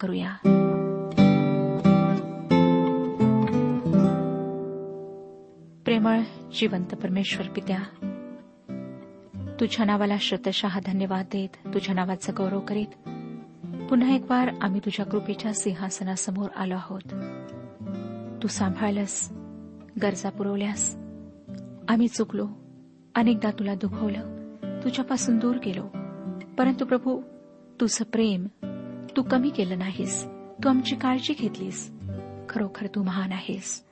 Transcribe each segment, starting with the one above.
करूया. प्रेमळ जिवंत परमेश्वर पित्या तुझ्या नावाला श्रतशः धन्यवाद देत तुझ्या नावाचा गौरव करीत पुन्हा एक बार आम्ही तुझ्या कृपेच्या सिंहासनासमोर आलो आहोत. तू सांभाळलंस गरजा पुरवल्यास आम्ही चुकलो अनेकदा तुला दुखवलं तुझ्यापासून दूर गेलो. परंतु प्रभू तुझं प्रेम तू कमी केलं नाहीस. तू आमची काळजी घेतलीस. खरोखर तू महान आहेस.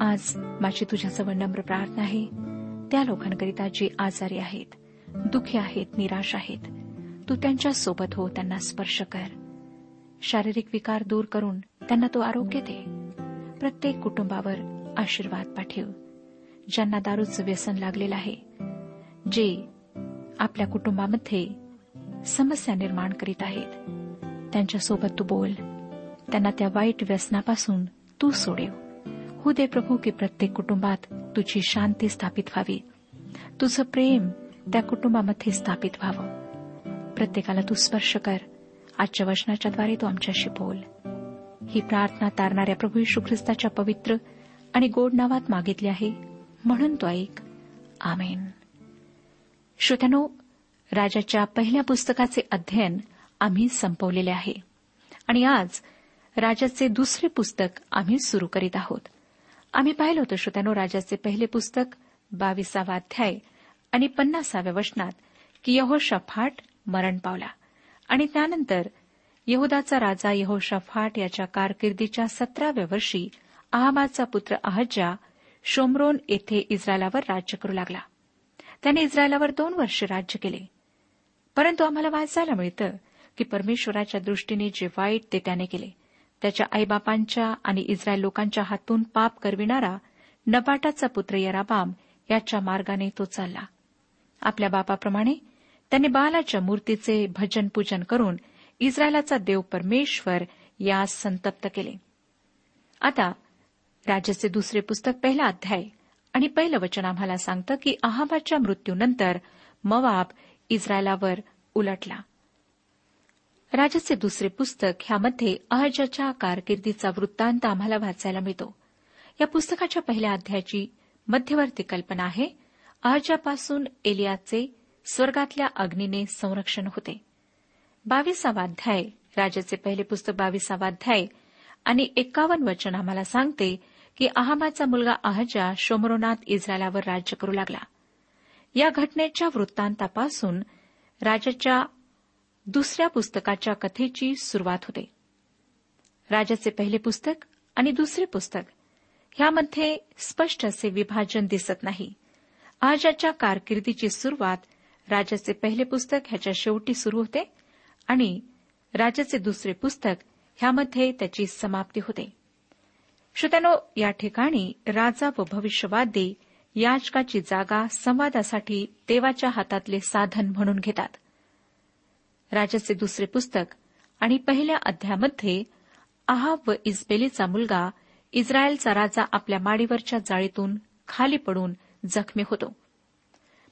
आज माझी तुझ्याजवळ नम्र प्रार्थना आहे. त्या लोकांकरिता जे आजारी आहेत दुःखी आहेत निराश आहेत तू त्यांच्यासोबत हो त्यांना स्पर्श कर. शारीरिक विकार दूर करून त्यांना तो आरोग्य दे. प्रत्येक कुटुंबावर आशीर्वाद पाठव. ज्यांना दारूचं व्यसन लागलेलं आहे जे आपल्या कुटुंबामध्ये समस्या निर्माण करीत आहेत त्यांच्यासोबत तू बोल. त्यांना त्या वाईट व्यसनापासून तू सोडेव. हो दे प्रभू की प्रत्येक कुटुंबात तुझी शांती स्थापित व्हावी. तुझं प्रेम त्या कुटुंबामध्ये स्थापित व्हावं. प्रत्येकाला तू स्पर्श कर. आजच्या वचनाच्याद्वारे तू आमच्याशी बोल. ही प्रार्थना तारणाऱ्या प्रभू यशू ख्रिस्ताच्या पवित्र आणि गोड नावात मागितली आहे. म्हणून तो ऐक. आमेन. श्रोत्यानो राजाच्या पहिल्या पुस्तकाचे अध्ययन आम्ही संपवलेले आहे. आणि आज राजाचे दुसरे पुस्तक आम्ही सुरू करीत आहोत. आम्ही पाहिलं होतं श्रोत्यानो राजाचे पहिले पुस्तक बावीसावा अध्याय आणि पन्नासाव्या वचनात की यहोशफाट मरण पावला. आणि त्यानंतर यहुदाचा राजा यहोशफाट याच्या कारकिर्दीच्या सतराव्या वर्षी आहाबाचा पुत्र अहज्जा शोमरोन येथे इस्रायलावर राज्य करू लागला. त्याने इस्रायलावर दोन वर्ष राज्य केले. परंतु आम्हाला वाचायला मिळतं की परमेश्वराच्या दृष्टीने जे वाईट ते त्याने केले. त्याच्या आईबापांच्या आणि इस्रायल लोकांच्या हातून पाप करविणारा नबाटाचा पुत्र यराबाम याच्या मार्गाने तो चालला. आपल्या बापाप्रमाणे त्याने बालाच्या मूर्तीचे भजन पूजन करून इस्रायलाचा देव परमेश्वर यास संतप्त केले. आता राजाचे दुसरे पुस्तक पहिला अध्याय आणि पहिलं वचन आम्हाला सांगतं की अहाबाच्या मृत्यूनंतर मवाब इस्रायलावर उलटला. राजाचे दुसरे पुस्तक ह्यामध्ये अहजाच्या कारकिर्दीचा वृत्तांत आम्हाला वाचायला मिळतो. या पुस्तकाच्या पहिल्या अध्यायाची मध्यवर्ती कल्पना आहे. अहजापासून एलियाचे स्वर्गातल्या अग्नीने संरक्षण होते. बावीसावा अध्याय राजाचे पहिले पुस्तक बावीसावा अध्याय आणि एक्कावन्न वचन आम्हाला सांगते की अहाबाचा मुलगा अहजा शोमरोनाथ इस्रायलावर राज्य करू लागला. या घटनेच्या वृत्तांतापासून राजाच्या दुसऱ्या पुस्तकाच्या कथेची सुरुवात होते. राजाचे पहिले पुस्तक आणि दुसरे पुस्तक ह्यामध्ये स्पष्ट असे विभाजन दिसत नाही. आजाच्या कारकिर्दीची सुरुवात राजाचे पहिले पुस्तक ह्याच्या शेवटी सुरू होते आणि राजाचे दुसरे पुस्तक ह्यामध्ये त्याची समाप्ती होते. श्रोत्यानो या ठिकाणी राजा व भविष्यवादी याचकाची जागा संवादासाठी देवाच्या हातातले साधन म्हणून घेतात. राजाचे दुसरे पुस्तक आणि पहिल्या अध्यामध्ये आहाब व इस्बेलीचा मुलगा इस्रायलचा राजा आपल्या माडीवरच्या जाळीतून खाली पडून जखमी होतो.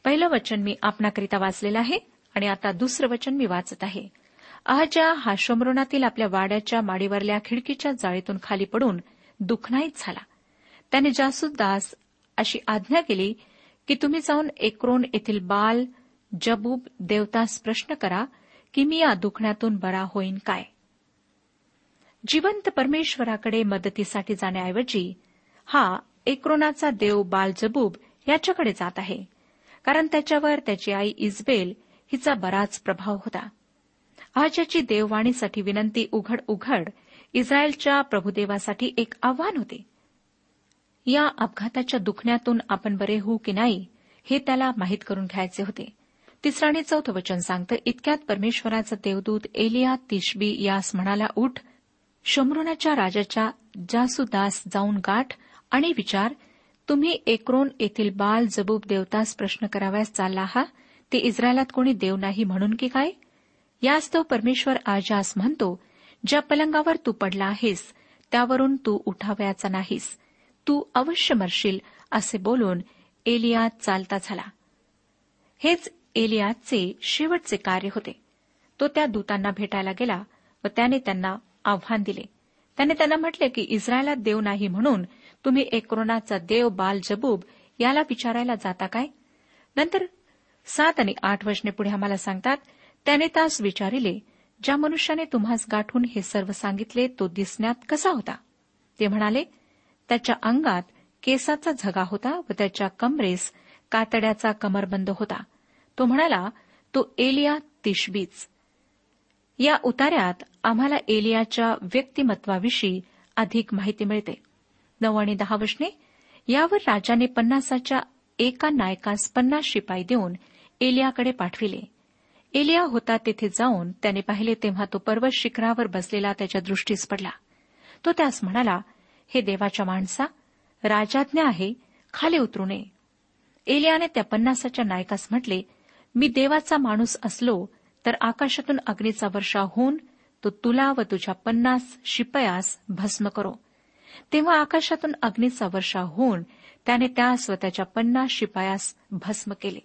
पहिलं वचन मी आपणाकरिता वाचलेलं आहे आणि आता दुसरं वचन मी वाचत आहे. अहजा हा शमरुणातील आपल्या वाड्याच्या माडीवरल्या खिडकीच्या जाळीतून खाली पडून दुखनाईत झाला. त्याने जासूदास अशी आज्ञा केली की तुम्ही जाऊन एक्रोन येथील बाल जबूब देवतास प्रश्न करा की मी या दुखण्यातून बरा होईन काय? जिवंत परमेश्वराकडे मदतीसाठी जाण्याऐवजी हा एक्रोनाचा देव बालजबूब याच्याकडे जात आहे कारण त्याच्यावर त्याची आई इजबेल हिचा बराच प्रभाव होता. आजची देववाणीसाठी विनंती उघड उघड इस्रायलच्या प्रभुदेवासाठी एक आव्हान होते. या अपघाताच्या दुखण्यातून आपण बरे होऊ की नाही हे त्याला माहीत करून घ्यायचे होते. तिसरं आणि चौथं वचन सांगतं इतक्यात परमेश्वराचा देवदूत एलिया तिशबी यास म्हणाला उठ शमरुनाच्या राजाच्या जासुदास जाऊन गाठ आणि विचार तुम्ही एक्रोन येथील बाल जबूब देवतास प्रश्न कराव्यास चालला हा ते इस्रायलात कोणी देव नाही म्हणून की काय? यास्तव परमेश्वर आजास म्हणतो ज्या पलंगावर तू पडला आहेस त्यावरून तू उठावयाचा नाहीस. तू अवश्य मरशील असे बोलून एलिया चालता झाला. हेच एलियाचे शेवटचे कार्य होते. तो त्या दूतांना भेटायला गेला व त्याने त्यांना आव्हान दिले. त्याने त्यांना म्हटले की इस्रायलात देव नाही म्हणून तुम्ही एकरोनाचा देव बाल जबूब याला विचारायला जाता काय? नंतर सात आणि आठ वचने पुढे आम्हाला सांगतात त्याने तास विचारिले ज्या मनुष्याने तुम्हास गाठून हे सर्व सांगितले तो दिसण्यात कसा होता? ते म्हणाले त्याच्या अंगात केसाचा झगा होता व त्याच्या कमरेस कातड्याचा कमरबंद होता. तो म्हणाला तो एलिया तिशबीच. या उतार्यात आम्हाला एलियाच्या व्यक्तिमत्वाविषयी अधिक माहिती मिळते. नऊ आणि दहा वशने यावर राजाने पन्नासाच्या एका नायकास पन्नास शिपाई देऊन एलियाकडे पाठविले. एलिया होता तेथे जाऊन त्याने पाहिले तेव्हा तो पर्वत शिखरावर बसलेला त्याच्या दृष्टीस पडला. तो त्यास म्हणाला हे देवाच्या माणसा राजाज्ञा आहे खाली उतरू नये. एलियाने त्या पन्नासाच्या नायकास म्हटले मी देवाचा माणूस असलो तर आकाशातून अग्नीचा वर्षा होऊन तो तुला व तुझ्या पन्नास शिपयास भस्म करो. तेव्हा आकाशातून अग्नीचा वर्षा होऊन त्याने त्यास व त्याच्या पन्नास शिपायास भस्म केले.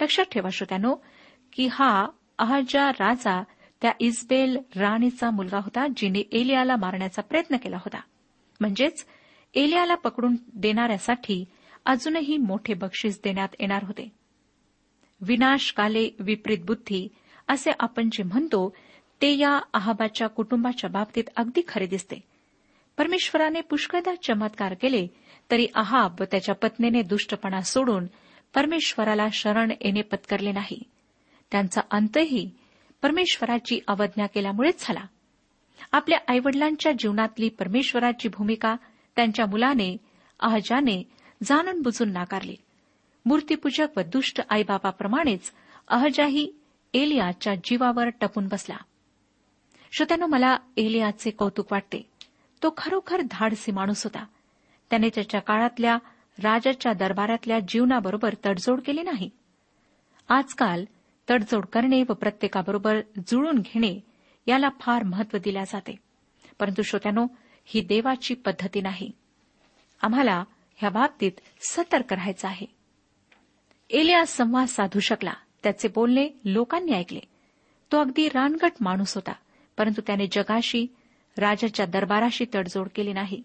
लक्षात ठेवा श्रोत्यानो की हा अहजा राजा त्या इस्बेल राणीचा मुलगा होता जिने एलियाला मारण्याचा प्रयत्न केला होता. म्हणजेच एलियाला पकडून देणाऱ्यासाठी अजूनही मोठे बक्षीस देण्यात येणार होते. विनाशकाले विपरीत बुद्धी असे आपण जे म्हणतो ते या अहाबाच्या कुटुंबाच्या बाबतीत अगदी खरे दिसते. परमेश्वराने पुष्कळदा चमत्कार केले तरी अहाब व त्याच्या पत्नीने दुष्टपणा सोडून परमेश्वराला शरण येणे पत्करले नाही. त्यांचा अंतही परमेश्वराची अवज्ञा केल्यामुळेच झाला. आपल्या आईवडिलांच्या जीवनातली परमेश्वराची भूमिका त्यांच्या मुलाने अहजाने जाणून बुजून नाकारली. मूर्तीपूजक व दुष्ट आईबापाप्रमाणेच अहजाही एलियाच्या जीवावर टपून बसला. श्रोत्यानो मला एलियाचे कौतुक वाटते. तो खरोखर धाडसी माणूस होता. त्याने त्याच्या काळातल्या राजाच्या दरबारातल्या जीवनाबरोबर तडजोड केली नाही. आजकाल तडजोड करणे व प्रत्येकाबरोबर जुळून घेणे याला फार महत्त्व दिल्या जाते. परंतु श्रोत्यानो ही देवाची पद्धती नाही. आम्हाला ह्या बाबतीत सतर्क राहायचं आहे. एलिया संवाद साधू शकला. त्याचे बोलणे लोकांनी ऐकले. तो अगदी रानगट माणूस होता परंतु त्याने जगाशी राजाच्या दरबाराशी तडजोड केली नाही.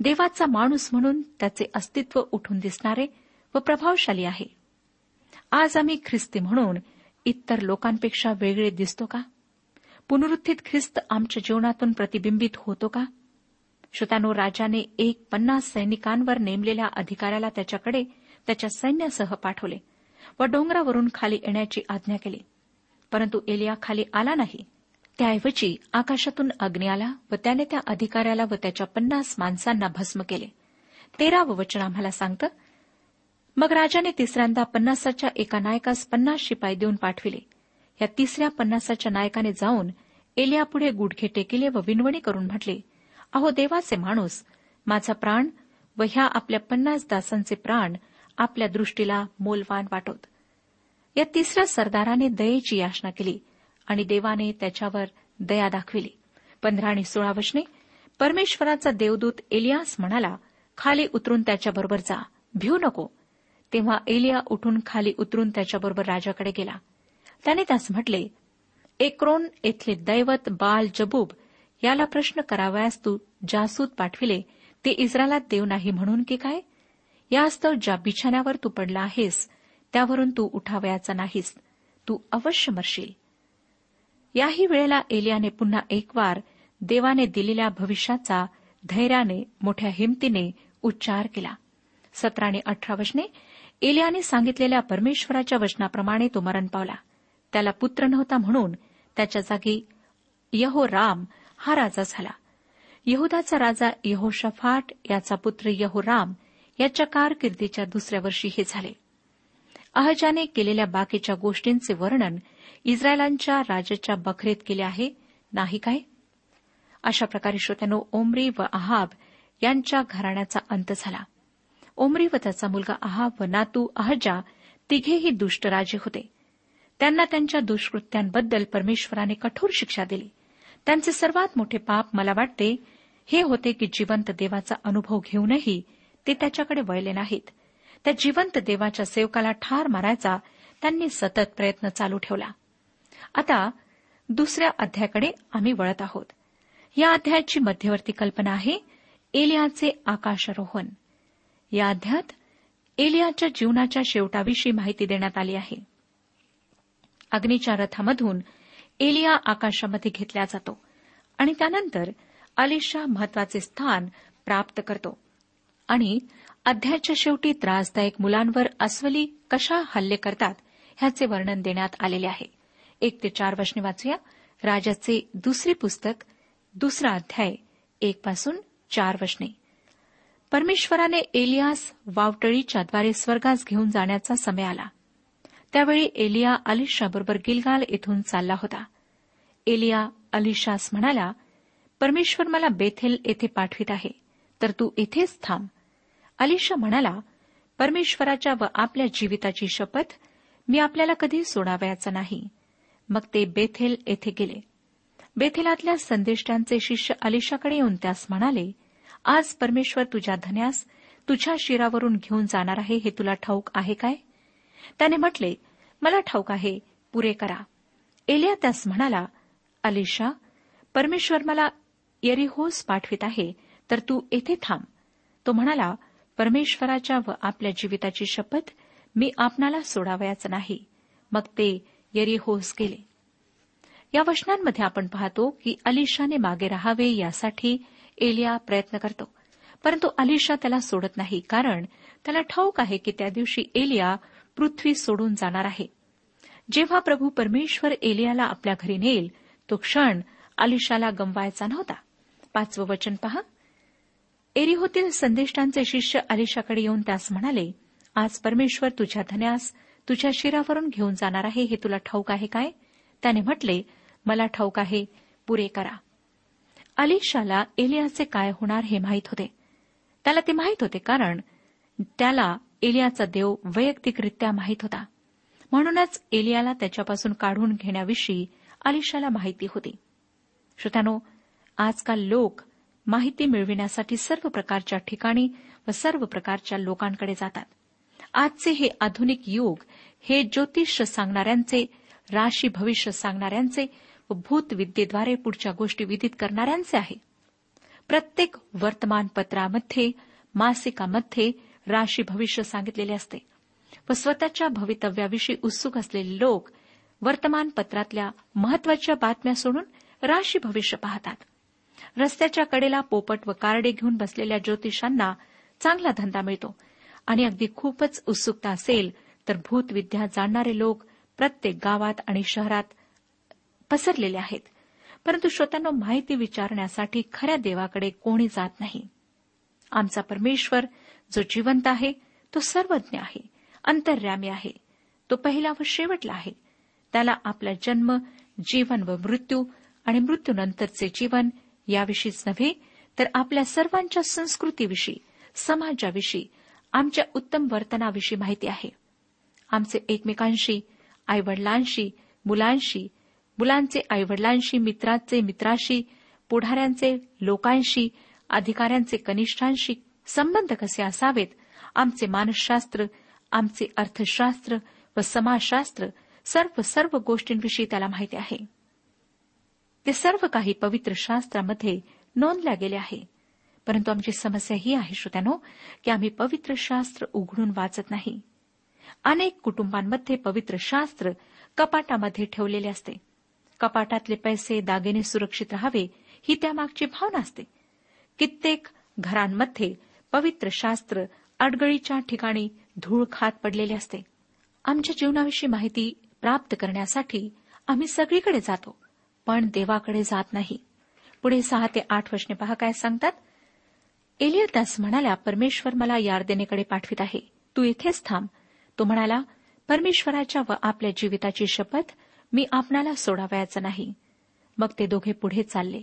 देवाचा माणूस म्हणून त्याचे अस्तित्व उठून दिसणारे व प्रभावशाली आहे. आज आम्ही ख्रिस्ती म्हणून इतर लोकांपेक्षा वेगळे दिसतो का? पुनरुत्थित ख्रिस्त आमच्या जीवनातून प्रतिबिंबित होतो का? श्रोतानो राजाने एक पन्नास सैनिकांवर नेमलेल्या अधिकाऱ्याला त्याच्याकडे त्याच्या सैन्यासह पाठवले व डोंगरावरून खाली येण्याची आज्ञा केली. परंतु एलिया खाली आला नाही. त्याऐवजी आकाशातून अग्नी आला व त्याने त्या अधिकाऱ्याला व त्याच्या पन्नास माणसांना भस्म केले. तेरावं वचन आम्हाला सांगतं मग राजाने तिसऱ्यांदा पन्नासाच्या एका नायकास पन्नास शिपाई देऊन पाठविले. या तिसऱ्या पन्नासाच्या नायकाने जाऊन एलियापुढे गुडघे टेकिले व विनवणी करून म्हटले अहो देवाचे माणूस माझा प्राण व ह्या आपल्या पन्नास दासांचे प्राण आपल्या दृष्टीला मोलवान वाटत. या तिसऱ्या सरदाराने दयेची याचना केली आणि देवाने त्याच्यावर दया दाखविली. पंधरा आणि सोळा वचने परमेश्वराचा देवदूत एलियास म्हणाला खाली उतरून त्याच्याबरोबर जा. भिऊ नको. तेव्हा एलिया उठून खाली उतरून त्याच्याबरोबर राजाकडे गेला. त्याने त्यास म्हटले एक्रोन येथले दैवत बाल जबूब याला प्रश्न करावयास तू जासूद पाठविले ते इस्रायलात देव नाही म्हणून की काय? यास्तव ज्या बिछाण्यावर तू पडला आहेस त्यावरून तू उठावयाचा नाहीस. तू अवश्य मरशील. याही वेळेला एलियाने पुन्हा एक वार देवाने दिलेल्या भविष्याचा धैर्याने मोठ्या हिमतीने उच्चार केला. सतरा आणि अठरा वचने एलियाने सांगितलेल्या परमेश्वराच्या वचनाप्रमाणे तो मरण पावला. त्याला पुत्र नव्हता म्हणून त्याच्या जागी यहो राम हा राजा झाला. यहुदाचा राजा यहोशफाट याचा पुत्र यहोराम याच्या कारकिर्दीच्या दुसऱ्या वर्षी हे झाले. अहजाने केलेल्या बाकीच्या गोष्टींचे वर्णन इस्रायलांच्या राजाच्या बखरेत केले आहे नाही काय? अशा प्रकारे श्रोत्यानो ओमरी व अहाब यांच्या घराण्याचा अंत झाला. ओमरी व त्याचा मुलगा अहाब व नातू अहजा तिघेही दुष्ट राजे होते. त्यांना त्यांच्या दुष्कृत्यांबद्दल परमेश्वराने कठोर शिक्षा दिली. त्यांचे सर्वात मोठे पाप मला वाटते हे होते की जिवंत देवाचा अनुभव घेऊनही ते त्याच्याकडे वळले नाहीत. त्या जिवंत देवाच्या सेवकाला ठार मारायचा त्यांनी सतत प्रयत्न चालू ठेवला. आता दुसऱ्या अध्यायाकडे आम्ही वळत आहोत. या अध्यायाची मध्यवर्ती कल्पना आहे एलियाचे आकाशारोहण. या अध्यायात एलियाच्या जीवनाच्या शेवटाविषयी माहिती देण्यात आली आहे. अग्नीच्या रथामधून एलिया आकाशामध्ये घेतला जातो आणि त्यानंतर अलिशा महत्त्वाचे स्थान प्राप्त करतो. आणि अध्यायाच्या शेवटी त्रासदायक मुलांवर अस्वली कशा हल्ले करतात ह्याचे वर्णन देण्यात आलेले आहे. एक ते चार वचने वाचूया. राजाचे दुसरे पुस्तक दुसरा अध्याय एक पासून चार वचने परमेश्वराने एलियास वावटळीच्याद्वारे स्वर्गास घेऊन जाण्याचा समय आला. त्यावेळी एलिया अलिशाबरोबर गिलगाल इथून चालला होता. एलिया अलिशास म्हणाला परमेश्वर मला बेथेल येथे पाठवित आहे तर तू इथेच थांब. अलिशा म्हणाला परमेश्वराच्या व आपल्या जीविताची शपथ मी आपल्याला कधी सोडावयाचा नाही. मग ते बेथेल येथे गेले. बेथेलातल्या संदेष्टांचे शिष्य अलिशाकडे येऊन त्यास म्हणाले आज परमेश्वर तुझ्या धन्यास तुझ्या शिरावरून घेऊन जाणार आहे हे तुला ठाऊक आहे काय? त्याने म्हटले मला ठाऊक आहे पुरे करा. एलिया त्यास म्हणाला अलिशा परमेश्वर मला यरिहोस पाठवित आहे तर तू येथे थांब. तो म्हणाला परमेश्वराच्या व आपल्या जीविताची शपथ मी आपणाला सोडावयाच नाही. मग ते यरिहोस गेले. या वचनांमध्ये आपण पाहतो की अलिशाने मागे राहावे यासाठी एलिया प्रयत्न करतो. परंतु अलिशा त्याला सोडत नाही कारण त्याला ठाऊक आहे की त्या दिवशी एलिया पृथ्वी सोडून जाणार आहे. जेव्हा प्रभू परमेश्वर एलियाला आपल्या घरी नेल तो क्षण अलिशाला गमवायचा नव्हता. पाचवं वचन पहा. एरिहोतील संदेष्टांचे शिष्य अलिशाकडे येऊन त्यास म्हणाले आज परमेश्वर तुझ्या धन्यास तुझ्या शिरावरून घेऊन जाणार आहे हे तुला ठाऊक आहे काय? त्याने म्हटले मला ठाऊक आहे पुरे करा. अलिशाला एलियाचे काय होणार हे माहीत होते. त्याला ते माहीत होते कारण त्याला एलियाचा देव वैयक्तिकरित्या माहीत होता. म्हणूनच एलियाला त्याच्यापासून काढून घेण्याविषयी अलिशाला माहिती होती. श्रोत्यानो आजकाल लोक माहिती मिळविण्यासाठी सर्व प्रकारच्या ठिकाणी व सर्व प्रकारच्या लोकांकडे जातात. आजचे हे आधुनिक युग हे ज्योतिष सांगणाऱ्यांचे राशी भविष्य सांगणाऱ्यांचे व भूतविद्येद्वारे पुढच्या गोष्टी विदित करणाऱ्यांचे आहे. प्रत्येक वर्तमानपत्रामध्ये मासिकामध्ये राशी भविष्य सांगितलेले असते व स्वतःच्या भवितव्याविषयी उत्सुक असलेले लोक वर्तमानपत्रातल्या महत्त्वाच्या बातम्या सोडून राशी भविष्य पाहतात. रस्त्याच्या कडेला पोपट व कारडे घेऊन बसलेल्या ज्योतिषांना चांगला धंदा मिळतो. आणि अगदी खूपच उत्सुकता असेल तर भूतविद्या जाणणारे लोक प्रत्येक गावात आणि शहरात पसरलेले आहेत. परंतु श्रोत्यांना माहिती विचारण्यासाठी खऱ्या देवाकडे कोणी जात नाही. आमचा परमेश्वर जो जिवंत आहे तो सर्वज्ञ आहे अंतर्यामी आहे. तो पहिला व शेवटला आहे. त्याला आपला जन्म जीवन व मृत्यू आणि मृत्यूनंतरचे जीवन याविषयीच नव्हे तर आपल्या सर्वांच्या संस्कृतीविषयी समाजाविषयी आमच्या उत्तम वर्तनाविषयी माहिती आहे. आमचे एकमेकांशी आईवडिलांशी मुलांशी मुलांचे आईवडिलांशी मित्रांचे मित्राशी पुढाऱ्यांचे लोकांशी अधिकाऱ्यांचे कनिष्ठांशी संबंध कसे असावेत आमचे मानसशास्त्र आमचे अर्थशास्त्र व समाजशास्त्र सर्व सर्व गोष्टींविषयी त्याला माहिती आहे. ते सर्व काही पवित्र शास्त्रामध्ये नोंदल्या गेले आहे. परंतु आमची समस्या ही आहे श्रोत्यानो की आम्ही पवित्र शास्त्र उघडून वाचत नाही. अनेक कुटुंबांमध्ये पवित्र शास्त्र कपाटामध्ये ठेवलेले असते. कपाटातले पैसे दागिने सुरक्षित राहावे ही त्यामागची भावना असते. कित्येक घरांमध्ये पवित्र शास्त्र अडगळीच्या ठिकाणी धूळ खात पडलेले असते. आमच्या जीवनाविषयी माहिती प्राप्त करण्यासाठी आम्ही सगळीकडे जातो. पण देवाकडे जात नाही. पुढे सहा ते आठ वर्षने पहा काय सांगतात? एलिया त्यास म्हणाल्या परमेश्वर मला यार्देनेकडे पाठवित आहे. तू इथेच थांब. तो म्हणाला परमेश्वराच्या व आपल्या जीविताची शपथ मी आपणाला सोडावयाचं नाही. मग ते दोघे पुढे चालले.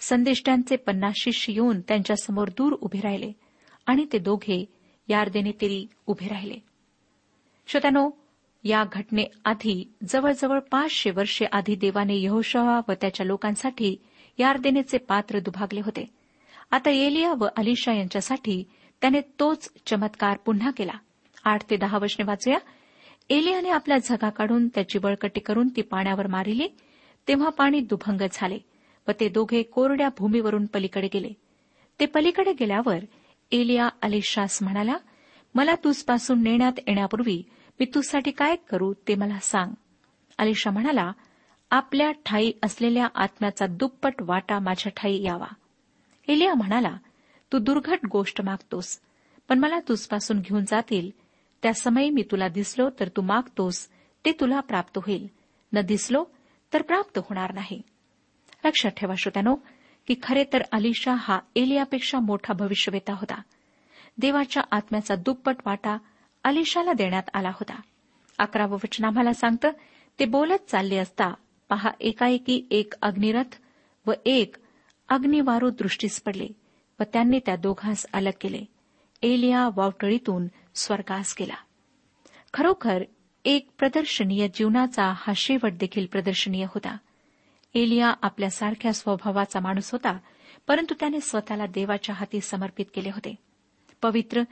संदेष्टांचे पन्नास शिष्य येऊन त्यांच्यासमोर दूर उभे राहिले आणि ते दोघे यार्देने तिरी उभे राहिले. श्रोत्यानो या घटनेआधी जवळजवळ पाचशे वर्षे आधी देवाने यहोशवा व त्याच्या लोकांसाठी यार्देनेचे पात्र दुभागले होते. आता एलिया व अलिशा यांच्यासाठी त्याने तोच चमत्कार पुन्हा केला. आठ ते दहा वर्षने वाचूया. एलियाने आपल्या झगा काढून त्याची बळकटी करून ती पाण्यावर मारिली. तेव्हा पाणी दुभंग झाले व ते दोघे कोरड्या भूमीवरून पलीकडे गेले. ते पलीकडे गेल्यावर एलिया अलिशास म्हणाला मला तुझपासून नेण्यात येण्यापूर्वी मी तुझसाठी काय करू ते मला सांग. अलिशा म्हणाला आपल्या ठाई असलेल्या आत्म्याचा दुप्पट वाटा माझ्या ठाई यावा. एलिया म्हणाला तू दुर्घट गोष्ट मागतोस पण मला तुझपासून घेऊन जातील. त्या समयी मी तुला दिसलो तर तू मागतोस ते तुला प्राप्त होईल. न दिसलो तर प्राप्त होणार नाही. लक्षात ठेवा श्रोत्यानो की खरे तर अलिशा हा एलियापेक्षा मोठा भविष्यवेता होता. देवाच्या आत्म्याचा दुप्पट वाटा अलिशाला देण्यात आला होता. अकरावं वचन आम्हाला सांगतं ते बोलत चालले असता पहा एकाएकी एक अग्निरथ व एक अग्निवारू दृष्टीस पडले व त्यांनी त्या दोघांस अलग केले. एलिया वावटळीतून स्वर्गास गेला. खरोखर एक प्रदर्शनीय जीवनाचा हा शेवट देखील प्रदर्शनीय होता. एलिया आपल्यासारख्या स्वभावाचा माणूस होता परंतु त्याने स्वतःला देवाच्या हाती समर्पित केले होते. पवित्र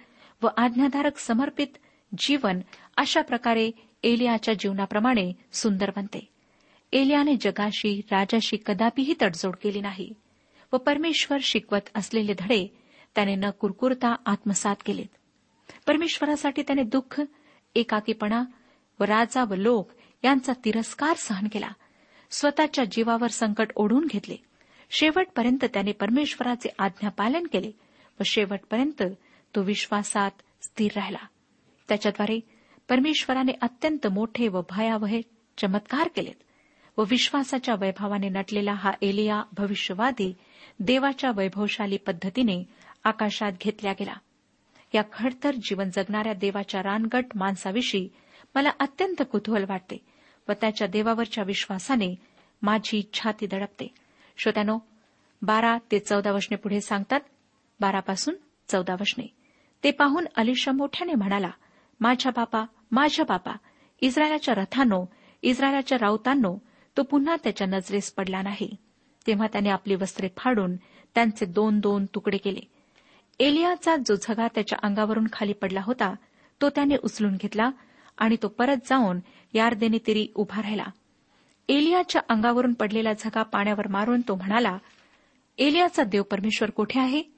व आज्ञाधारक समर्पित जीवन अशा प्रकारे एलियाच्या जीवनाप्रमाणे सुंदर बनते. एलियाने जगाशी राजाशी कदापिही तडजोड केली नाही व परमेश्वर शिकवत असलेले धडे त्याने न कुरकुरता आत्मसात केलेत. परमेश्वरासाठी त्याने दुःख एकाकीपणा व राजा व लोक यांचा तिरस्कार सहन केला. स्वतःच्या जीवावर संकट ओढून घेतले. शेवटपर्यंत त्याने परमेश्वराचे आज्ञापालन केले व शेवटपर्यंत तो विश्वासात स्थिर राहिला. त्याच्याद्वारे परमेश्वराने अत्यंत मोठे व भयावह चमत्कार केलेत व विश्वासाच्या वैभवाने नटलेला हा एलिया भविष्यवादी देवाच्या वैभवशाली पद्धतीने आकाशात घेतला गेला. या खडतर जीवन जगणाऱ्या देवाच्या रानगट माणसाविषयी मला अत्यंत कुतूहल वाटते व त्याच्या देवावरच्या विश्वासाने माझी छाती दडपते. श्रोत्यानो बारा ते चौदा वशने पुढे सांगतात बारापासून चौदा वशने ते पाहून अलिशा मोठ्याने म्हणाला माझ्या बापा माझ्या बापा इस्रायलाच्या रथांनो इस्रायलाच्या राऊतांनो तो पुन्हा त्याच्या नजरेस पडला नाही. तेव्हा त्याने आपली वस्त्रे फाडून त्यांचे दोन दोन तुकडे केले. एलियाचा जो झगा त्याच्या अंगावरून खाली पडला होता तो त्याने उचलून घेतला आणि तो परत जाऊन यार्देने तिरी उभा राहिला. एलियाच्या अंगावरून पडलेला झगा पाण्यावर मारून तो म्हणाला एलियाचा देव परमेश्वर कुठे आहे?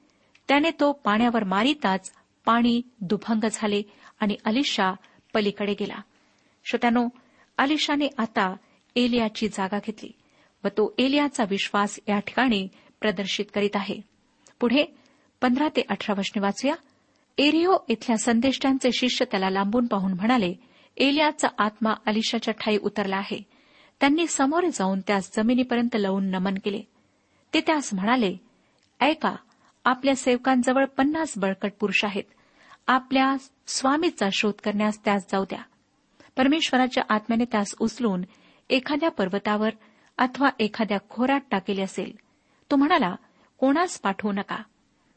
त्याने तो पाण्यावर मारिताच पाणी दुभंग झाले आणि अलिशा पलीकडे गेला. श्रोत्यानो अलिशाने आता एलियाची जागा घेतली व तो एलियाचा विश्वास या ठिकाणी प्रदर्शित करीत आहे. पुढे पंधरा ते अठरा वचने वाचूया. एरिओ इथल्या संदेष्टांचे शिष्य त्याला लांबून पाहून म्हणाले एलियाचा आत्मा अलिशाच्या ठाई उतरला आहे. त्यांनी समोर जाऊन त्यास जमिनीपर्यंत लावून नमन केले. ते त्यास म्हणाले ऐका आपल्या सेवकांजवळ पन्नास बळकट पुरुष आहेत. आपल्या स्वामीचा शोध करण्यास त्यास जाऊ द्या. परमेश्वराच्या आत्म्याने त्यास उचलून एखाद्या पर्वतावर अथवा एखाद्या खोरात टाकेले असेल. तो म्हणाला कोणास पाठवू नका.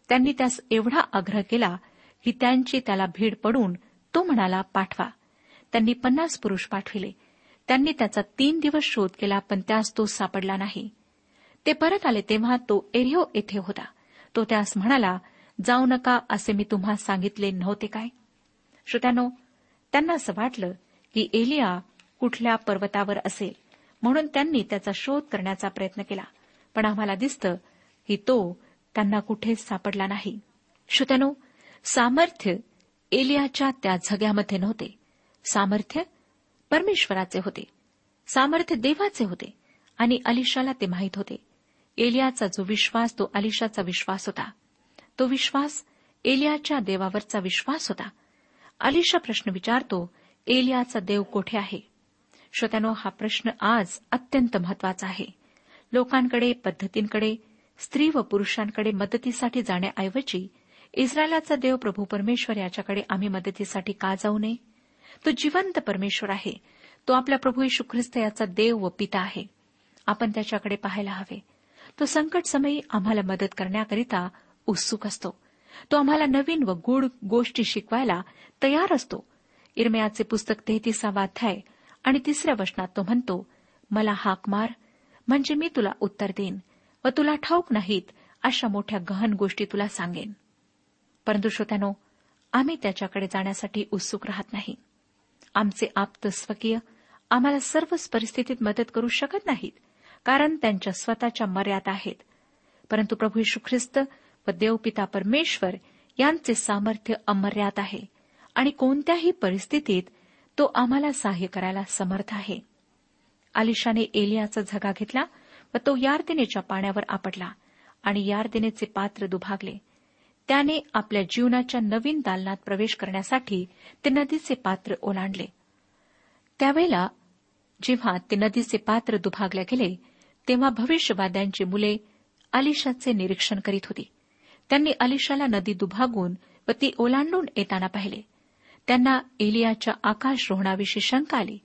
त्यांनी त्यास एवढा आग्रह केला की त्यांची त्याला भीड पडून तो म्हणाला पाठवा. त्यांनी पन्नास पुरुष पाठविले. त्यांनी त्याचा तीन दिवस शोध केला पण त्यास तो सापडला नाही. ते परत आले तेव्हा तो एरिओ येथे होता. तो त्यास म्हणाला जाऊ नका असे मी तुम्हा सांगितले नव्हते काय? श्रोत्यानो त्यांना असं वाटलं की एलिया कुठल्या पर्वतावर असेल म्हणून त्यांनी त्याचा शोध करण्याचा प्रयत्न केला. पण आम्हाला दिसतं की तो त्यांना कुठेच सापडला नाही. श्रोत्यानो सामर्थ्य एलियाच्या त्या झग्यामध्ये नव्हते. सामर्थ्य परमेश्वराचे होते. सामर्थ्य देवाचे होते. आणि अलिशाला ते माहीत होते. एलियाचा जो विश्वास तो अलिशाचा विश्वास होता. तो विश्वास एलियाच्या देवावरचा विश्वास होता. अलिशा प्रश्न विचारतो एलियाचा देव कोठे आहे? श्रोत्यानो हा प्रश्न आज अत्यंत महत्त्वाचा आहे. लोकांकडे पद्धतींकडे स्त्री व पुरुषांकडे मदतीसाठी जाण्याऐवजी इस्रायलाचा देव प्रभू परमेश्वर याच्याकडे आम्ही मदतीसाठी का जाऊ नये? तो जिवंत परमेश्वर आहे. तो आपल्या प्रभू यशू ख्रिस्त याचा देव व पिता आहे. आपण त्याच्याकडे पाहायला हवे. तो संकट समयी आम्हाला मदत करण्याकरिता उत्सुक असतो. तो आम्हाला नवीन व गूढ गोष्टी शिकवायला तयार असतो. इरमयाचे पुस्तक तेहतीसावा अध्याय आणि तिसऱ्या वचनात तो म्हणतो मला हाक मार म्हणजे मी तुला उत्तर देईन व तुला ठाऊक नाहीत अशा मोठ्या गहन गोष्टी तुला सांगेन. परंतु श्रोत्यानो आम्ही त्याच्याकडे जाण्यासाठी उत्सुक राहत नाही. आमचे आप्त स्वकीय आम्हाला सर्वच परिस्थितीत मदत करू शकत नाहीत. कारण त्यांच्या स्वतःच्या मर्यादा आहेत. परंतु प्रभू यशू ख्रिस्त व देवपिता परमेश्वर यांचे सामर्थ्य अमर्याद आहे आणि कोणत्याही परिस्थितीत तो आम्हाला सहाय्य करायला समर्थ आहे. आलिशाने एलियाचा झगा घेतला व तो यार्दिनेच्या पाण्यावर आपटला आणि यार्दिनेचे पात्र दुभागले. त्याने आपल्या जीवनाच्या नवीन दालनात प्रवेश करण्यासाठी ते नदीचे पात्र ओलांडले. त्यावेळेला जेव्हा ते नदीचे पात्र दुभागले गेले तेव्हा भविष्यवाद्यांची मुले अलिशाचे निरीक्षण करीत होती. त्यांनी अलिशाला नदी दुभागून व ती ओलांडून येताना पाहिले. त्यांना एलियाच्या आकाश रोहणाविषयी शंका आली.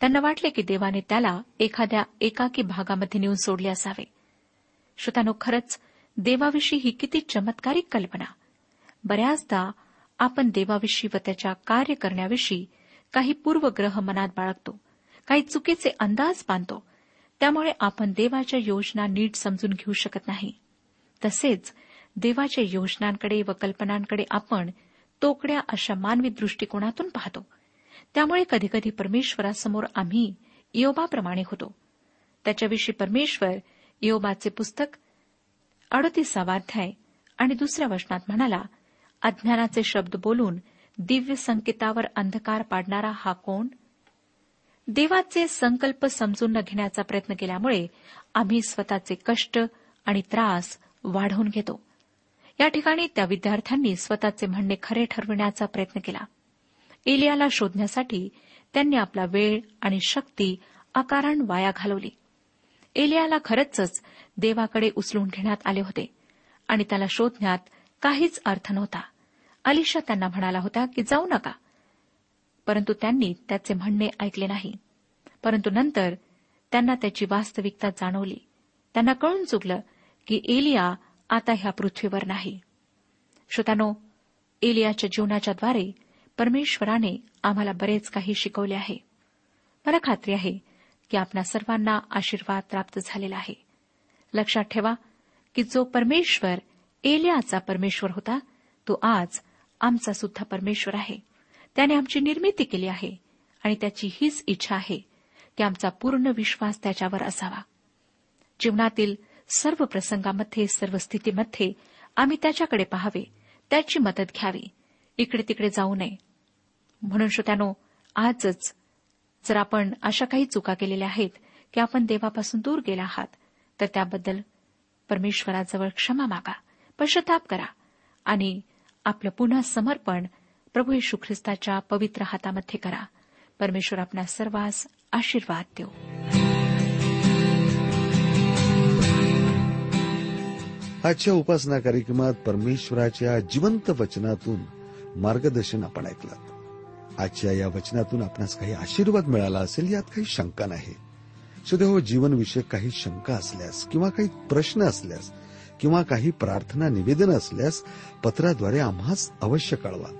त्यांना वाटले की देवाने त्याला एखाद्या एकाकी भागामध्ये नेऊन सोडले असावे. श्रोतानो खरंच देवाविषयी ही किती चमत्कारिक कल्पना. बऱ्याचदा आपण देवाविषयी व त्याच्या कार्य करण्याविषयी काही पूर्वग्रह मनात बाळगतो. काही चुकीचे अंदाज बांधतो. त्यामुळे आपण देवाच्या योजना नीट समजून घेऊ शकत नाही. तसेच देवाच्या योजनांकडे व कल्पनांकडे आपण तोकड्या अशा मानवी दृष्टिकोनातून पाहतो. त्यामुळे कधीकधी परमेश्वरासमोर आम्ही इयोबाप्रमाणे होतो. त्याच्याविषयी परमेश्वर इयोबाचे पुस्तक अडतीसावाध्याय आणि दुसऱ्या वचनात म्हणाला अज्ञानाचे शब्द बोलून दिव्य संकेतावर अंधकार पाडणारा हा कोण? देवाचे संकल्प समजून न घेण्याचा प्रयत्न केल्यामुळे आम्ही स्वतःचे कष्ट आणि त्रास वाढवून घेतो. या ठिकाणी त्या विद्यार्थ्यांनी स्वतःचे म्हणणे खरे ठरविण्याचा प्रयत्न केला. एलियाला शोधण्यासाठी त्यांनी आपला वेळ आणि शक्ती अकारण वाया घालवली. एलियाला खरंच देवाकडे उचलून घेण्यात आले होते आणि त्याला शोधण्यात काहीच अर्थ नव्हता. अलिशा त्यांना म्हणाला होता की जाऊ नका. परंतु त्यांनी त्याचे म्हणणे ऐकले नाही. परंतु नंतर त्यांना त्याची वास्तविकता जाणवली. त्यांना कळून चुकलं की एलिया आता ह्या पृथ्वीवर नाही. श्रोतानो एलियाच्या जीवनाच्याद्वारे परमेश्वराने आम्हाला बरेच काही शिकवले आहे. मला खात्री आहे की आपल्या सर्वांना आशीर्वाद प्राप्त झालेला आहे. लक्षात ठेवा की जो परमेश्वर एलियाचा परमेश्वर होता तो आज आमचा सुद्धा परमेश्वर आहे. त्याने आमची निर्मिती केली आहे आणि त्याची हीच इच्छा आहे की आमचा पूर्ण विश्वास त्याच्यावर असावा. जीवनातील सर्व प्रसंगामध्ये सर्व स्थितीमध्ये आम्ही त्याच्याकडे पाहावे त्याची मदत घ्यावी इकडे तिकडे जाऊ नये. म्हणून श्रोत्यानो आजच जर आपण अशा काही चुका केलेल्या आहेत की आपण देवापासून दूर गेला आहात तर त्याबद्दल परमेश्वराजवळ क्षमा मागा पश्चाताप करा आणि आपलं पुन्हा समर्पण प्रभू येशू ख्रिस्ताच्या पवित्र हातामध्ये करा. परमेश्वर आपल्या सर्वांस आशीर्वाद देऊ. आजच्या उपासना कार्यक्रमात परमेश्वराच्या जिवंत वचनातून मार्गदर्शन आपण ऐकलं. आजच्या या वचनातून आपणास काही आशीर्वाद मिळाला असेल यात काही शंका नाही. सुदैव जीवनविषयक काही शंका असल्यास किंवा काही प्रश्न असल्यास किंवा काही प्रार्थना निवेदन असल्यास पत्राद्वारे आम्हाच अवश्य कळवा.